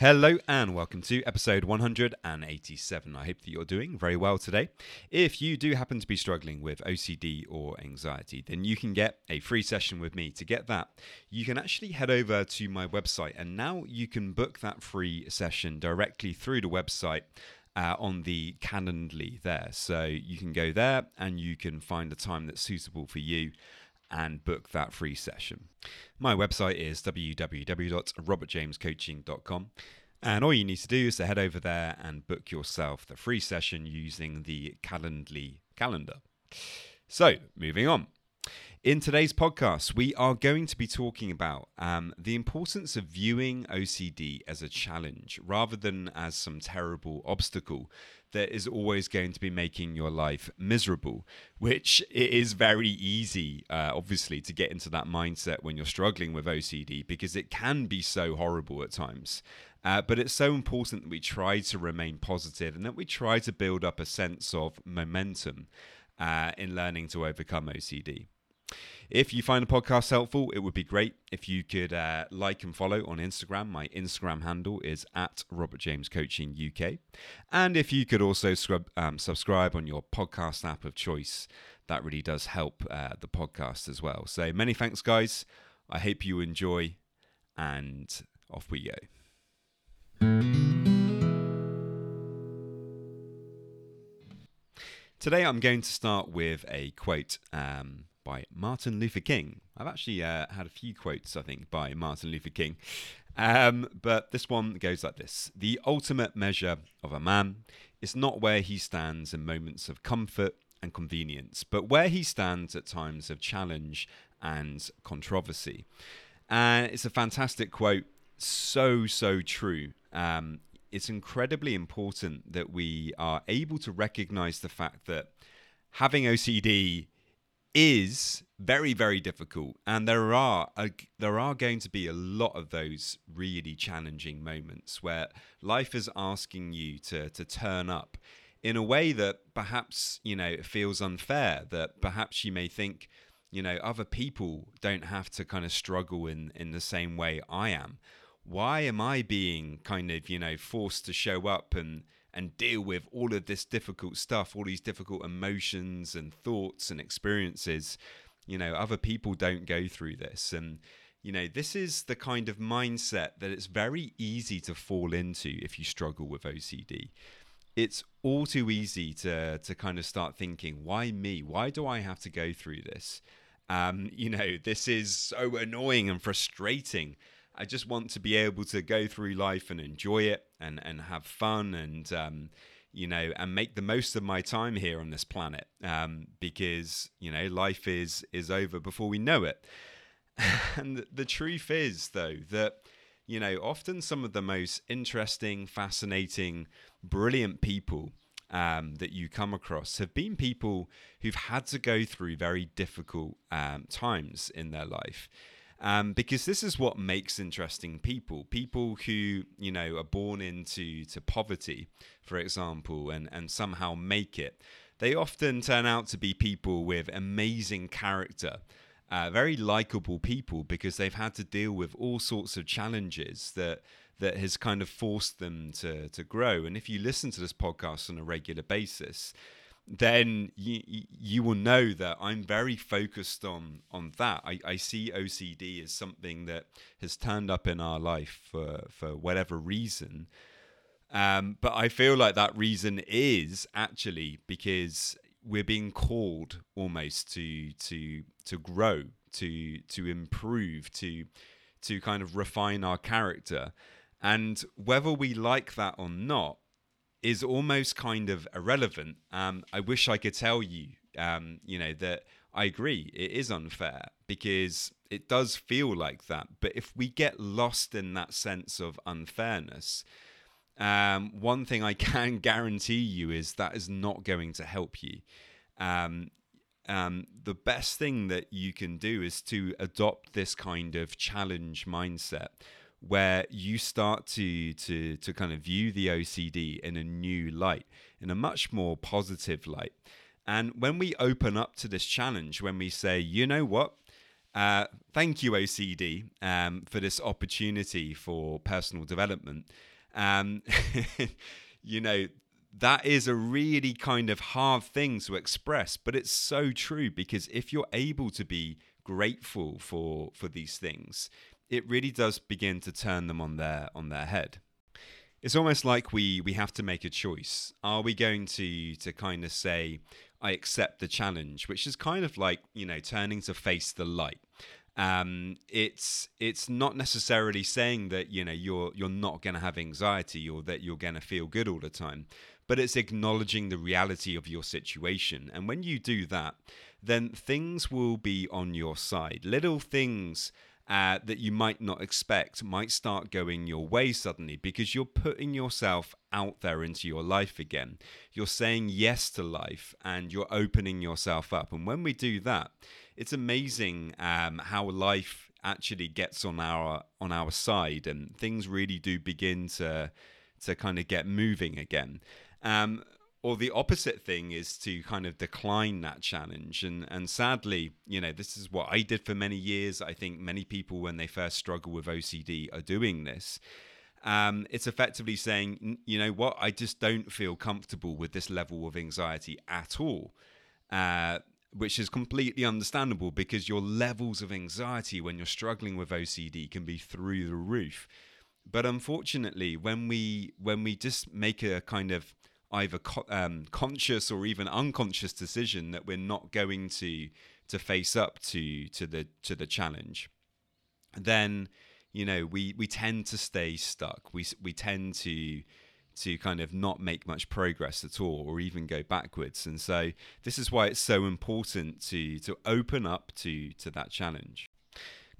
Hello and welcome to episode 187. I hope that you're doing very well today. If you do happen to be struggling with OCD or anxiety, then you can get a free session with me. To get that, you can actually head over to my website and now you can book that free session directly through the website. Uh, on the Calendly there. So you can go there and you can find a time that's suitable for you and book that free session. My website is www.robertjamescoaching.com. And all you need to do is to head over there and book yourself the free session using the Calendly calendar. So, moving on. In today's podcast, we are going to be talking about um, the importance of viewing OCD as a challenge rather than as some terrible obstacle that is always going to be making your life miserable, which it is very easy, uh, obviously, to get into that mindset when you're struggling with OCD because it can be so horrible at times. Uh, but it's so important that we try to remain positive and that we try to build up a sense of momentum uh, in learning to overcome OCD. If you find the podcast helpful, it would be great if you could uh, like and follow on Instagram. My Instagram handle is at Robert James Coaching UK. And if you could also scrub, um, subscribe on your podcast app of choice, that really does help uh, the podcast as well. So many thanks, guys. I hope you enjoy, and off we go. Today, I'm going to start with a quote. Um, by Martin Luther King. I've actually uh, had a few quotes, I think, by Martin Luther King. Um, but this one goes like this The ultimate measure of a man is not where he stands in moments of comfort and convenience, but where he stands at times of challenge and controversy. And it's a fantastic quote, so, so true. Um, it's incredibly important that we are able to recognize the fact that having OCD is very very difficult. And there are there are going to be a lot of those really challenging moments where life is asking you to to turn up in a way that perhaps you know it feels unfair that perhaps you may think you know other people don't have to kind of struggle in in the same way I am. Why am I being kind of you know forced to show up and and deal with all of this difficult stuff, all these difficult emotions and thoughts and experiences. You know, other people don't go through this. And, you know, this is the kind of mindset that it's very easy to fall into if you struggle with OCD. It's all too easy to, to kind of start thinking, why me? Why do I have to go through this? Um, you know, this is so annoying and frustrating. I just want to be able to go through life and enjoy it and, and have fun and, um, you know, and make the most of my time here on this planet um, because, you know, life is, is over before we know it. and the truth is, though, that, you know, often some of the most interesting, fascinating, brilliant people um, that you come across have been people who've had to go through very difficult um, times in their life um, because this is what makes interesting people. People who you know are born into to poverty, for example, and and somehow make it. They often turn out to be people with amazing character. Uh, very likable people because they've had to deal with all sorts of challenges that that has kind of forced them to to grow. And if you listen to this podcast on a regular basis, then you you will know that I'm very focused on on that. I, I see OCD as something that has turned up in our life for for whatever reason. Um, but I feel like that reason is actually because we're being called almost to to to grow, to to improve, to to kind of refine our character. And whether we like that or not is almost kind of irrelevant. Um, I wish I could tell you, um, you know, that I agree, it is unfair because it does feel like that. But if we get lost in that sense of unfairness, um, one thing I can guarantee you is that is not going to help you. Um, um, the best thing that you can do is to adopt this kind of challenge mindset where you start to to to kind of view the OCD in a new light, in a much more positive light. And when we open up to this challenge, when we say, you know what, uh, thank you OCD um, for this opportunity for personal development. Um, you know, that is a really kind of hard thing to express, but it's so true because if you're able to be grateful for for these things, it really does begin to turn them on their on their head. It's almost like we we have to make a choice. Are we going to to kind of say I accept the challenge, which is kind of like, you know, turning to face the light. Um, it's it's not necessarily saying that you know you're you're not going to have anxiety or that you're going to feel good all the time, but it's acknowledging the reality of your situation. And when you do that, then things will be on your side. Little things uh, that you might not expect might start going your way suddenly because you're putting yourself out there into your life again. You're saying yes to life and you're opening yourself up. And when we do that, it's amazing um, how life actually gets on our on our side and things really do begin to to kind of get moving again. Um, or the opposite thing is to kind of decline that challenge. And and sadly you know this is what i did for many years. I think many people when they first struggle with ocd are doing this. Um, it's effectively saying you know what? I just don't feel comfortable with this level of anxiety at all. Uh, which is completely understandable because your levels of anxiety when you're struggling with ocd can be through the roof. But unfortunately when we when we just make a kind of either co- um, conscious or even unconscious decision that we're not going to to face up to to the to the challenge. Then you know we we tend to stay stuck. We we tend to to kind of not make much progress at all or even go backwards. And so this is why it's so important to to open up to to that challenge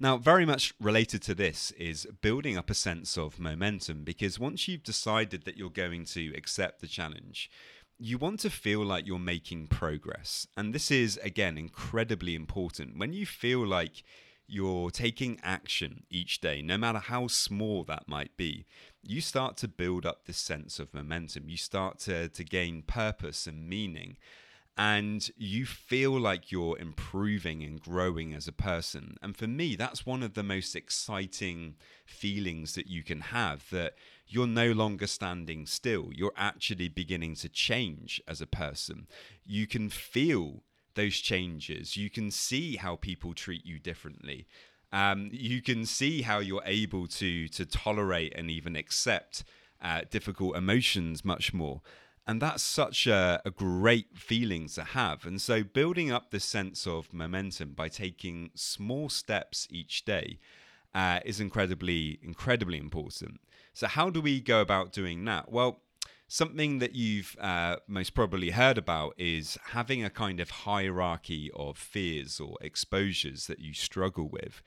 now, very much related to this is building up a sense of momentum because once you've decided that you're going to accept the challenge, you want to feel like you're making progress. And this is, again, incredibly important. When you feel like you're taking action each day, no matter how small that might be, you start to build up this sense of momentum. You start to, to gain purpose and meaning and you feel like you're improving and growing as a person. And for me, that's one of the most exciting feelings that you can have that you're no longer standing still. You're actually beginning to change as a person. You can feel those changes. You can see how people treat you differently. Um, you can see how you're able to to tolerate and even accept uh, difficult emotions much more. And that's such a, a, great feeling to have. And so, building up this sense of momentum by taking small steps each day uh, is incredibly, incredibly important. So, how do we go about doing that? Well, something that you've uh, most probably heard about is having a kind of hierarchy of fears or exposures that you struggle with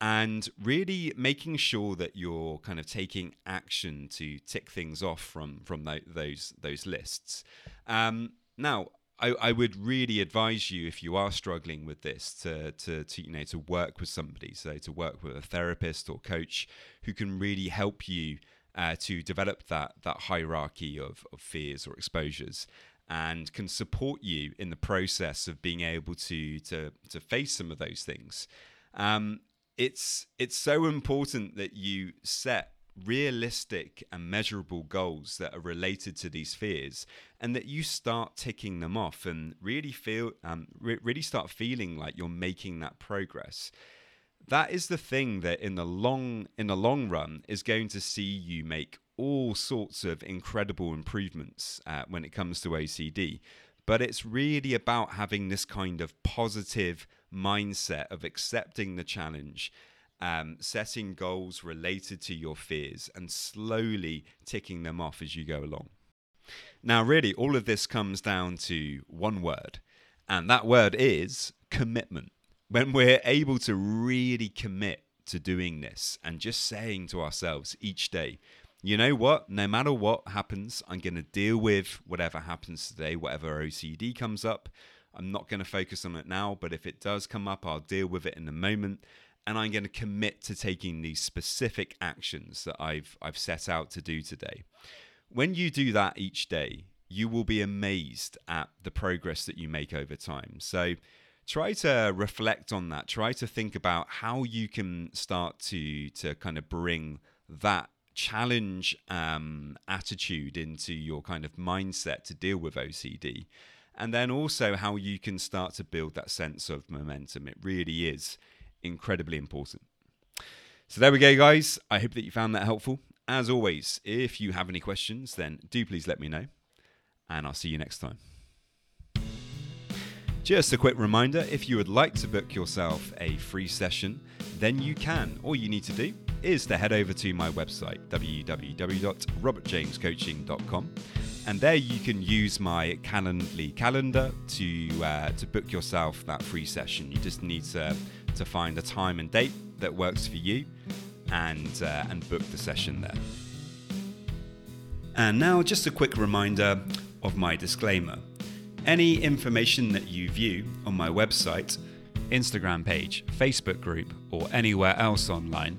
and really making sure that you're kind of taking action to tick things off from from th- those those lists. Um, now, I, I, would really advise you if you are struggling with this to, to, to you know to work with somebody, so to work with a therapist or coach who can really help you uh, to develop that that hierarchy of, of fears or exposures and can support you in the process of being able to to to face some of those things. Um, it's it's so important that you set realistic and measurable goals that are related to these fears and that you start ticking them off and really feel um, re- really start feeling like you're making that progress. That is the thing that in the long in the long run is going to see you make all sorts of incredible improvements uh, when it comes to OCD but it's really about having this kind of positive mindset of accepting the challenge um, setting goals related to your fears and slowly ticking them off as you go along. Now, really, all of this comes down to one word, and that word is commitment. When we're able to really commit to doing this and just saying to ourselves each day, you know what? No matter what happens, I'm going to deal with whatever happens today, whatever OCD comes up. I'm not going to focus on it now, but if it does come up, I'll deal with it in a moment. And I'm going to commit to taking these specific actions that I've, I've set out to do today. When you do that each day, you will be amazed at the progress that you make over time. So try to reflect on that. Try to think about how you can start to to kind of bring that challenge um, attitude into your kind of mindset to deal with OCD. And then also how you can start to build that sense of momentum. It really is incredibly important. So there we go, guys. I hope that you found that helpful. As always, if you have any questions, then do please let me know. And I'll see you next time. Just a quick reminder if you would like to book yourself a free session, then you can. All you need to do is to head over to my website, www.robertjamescoaching.com. And there you can use my Calendly calendar to, uh, to book yourself that free session. You just need to, to find a time and date that works for you and, uh, and book the session there. And now, just a quick reminder of my disclaimer. Any information that you view on my website, Instagram page, Facebook group, or anywhere else online